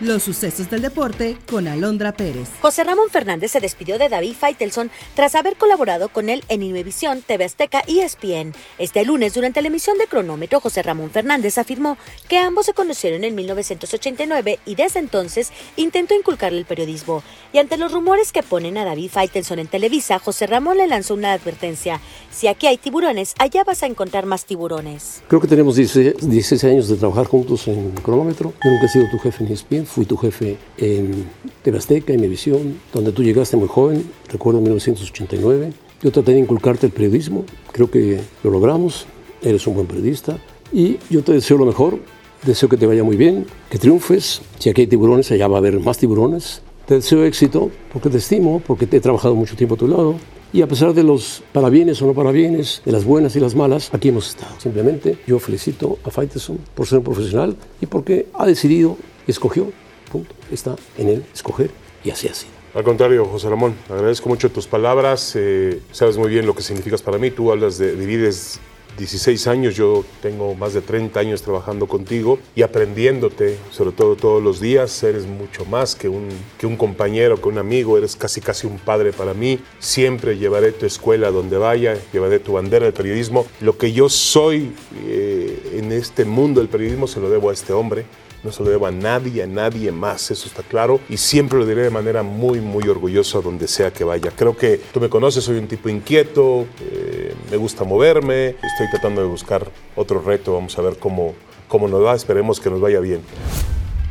Los sucesos del deporte con Alondra Pérez. José Ramón Fernández se despidió de David Faitelson tras haber colaborado con él en Inmevisión, TV Azteca y ESPN. Este lunes, durante la emisión de Cronómetro, José Ramón Fernández afirmó que ambos se conocieron en 1989 y desde entonces intentó inculcarle el periodismo. Y ante los rumores que ponen a David Faitelson en Televisa, José Ramón le lanzó una advertencia. Si aquí hay tiburones, allá vas a encontrar más tiburones. Creo que tenemos 16, años de trabajar juntos en Cronómetro. Yo nunca he sido tu jefe en ESPN, fui tu jefe en TV Azteca, en mi visión, donde tú llegaste muy joven, recuerdo 1989. Yo traté de inculcarte el periodismo, creo que lo logramos, eres un buen periodista y yo te deseo lo mejor, deseo que te vaya muy bien, que triunfes, si aquí hay tiburones, allá va a haber más tiburones. Te deseo éxito porque te estimo, porque te he trabajado mucho tiempo a tu lado y a pesar de los parabienes o no parabienes, de las buenas y las malas, aquí hemos estado. Simplemente yo felicito a Faiteson por ser un profesional y porque ha decidido escogió. Punto. Está en él escoger y así ha sido. Al contrario, José Ramón, agradezco mucho tus palabras. Eh, sabes muy bien lo que significas para mí. Tú hablas de, divides 16 años, yo tengo más de 30 años trabajando contigo y aprendiéndote, sobre todo todos los días, eres mucho más que un, que un compañero, que un amigo, eres casi casi un padre para mí. Siempre llevaré tu escuela donde vaya, llevaré tu bandera de periodismo. Lo que yo soy eh, en este mundo del periodismo se lo debo a este hombre no se lo debo a nadie, a nadie más, eso está claro, y siempre lo diré de manera muy, muy orgullosa donde sea que vaya. Creo que tú me conoces, soy un tipo inquieto, eh, me gusta moverme, estoy tratando de buscar otro reto, vamos a ver cómo, cómo nos va, esperemos que nos vaya bien.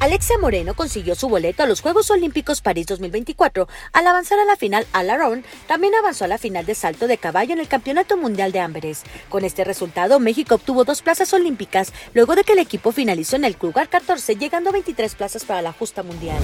Alexia Moreno consiguió su boleto a los Juegos Olímpicos París 2024. Al avanzar a la final a Laron, también avanzó a la final de salto de caballo en el Campeonato Mundial de Amberes. Con este resultado, México obtuvo dos plazas olímpicas luego de que el equipo finalizó en el lugar 14, llegando a 23 plazas para la justa mundial.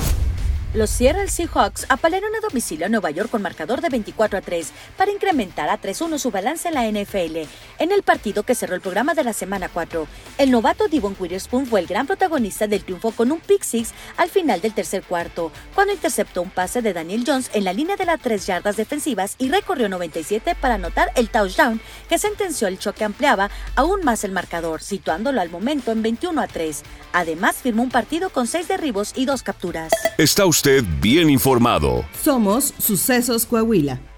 Los Seattle Seahawks apalearon a domicilio a Nueva York con marcador de 24 a 3 para incrementar a 3-1 su balance en la NFL. En el partido que cerró el programa de la semana 4, el novato Devon Witherspoon fue el gran protagonista del triunfo con un pick six al final del tercer cuarto, cuando interceptó un pase de Daniel Jones en la línea de las 3 yardas defensivas y recorrió 97 para anotar el touchdown que sentenció el choque ampliaba aún más el marcador, situándolo al momento en 21 a 3. Además, firmó un partido con 6 derribos y 2 capturas. Está usted bien informado. Somos Sucesos Coahuila.